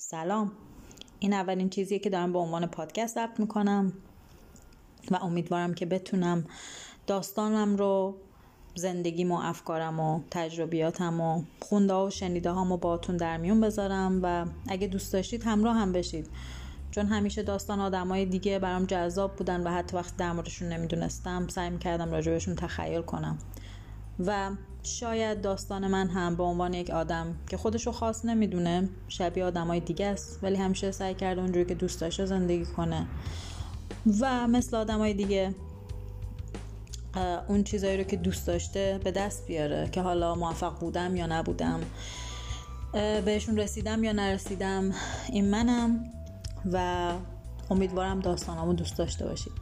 سلام. این اولین چیزیه که دارم به عنوان پادکست ضبط می‌کنم و امیدوارم که بتونم داستانم رو زندگیم و افکارم و تجربیاتم و خونده و شنیده هامو در میون بذارم و اگه دوست داشتید همراه هم بشید. چون همیشه داستان آدمای دیگه برام جذاب بودن و حتی وقتی در موردشون نمی‌دونستم سعی می‌کردم راجبشون تخیل کنم. و شاید داستان من هم به عنوان یک آدم که خودشو خاص نمی‌دونه شبیه آدمای دیگه است ولی همیشه سعی کرده اونجوری که دوست داشته زندگی کنه. و مثل آدمای دیگه اون چیزایی رو که دوست داشته به دست بیاره که حالا موفق بودم یا نبودم. بهشون رسیدم یا نرسیدم این منم و امیدوارم داستانامو دوست داشته باشید.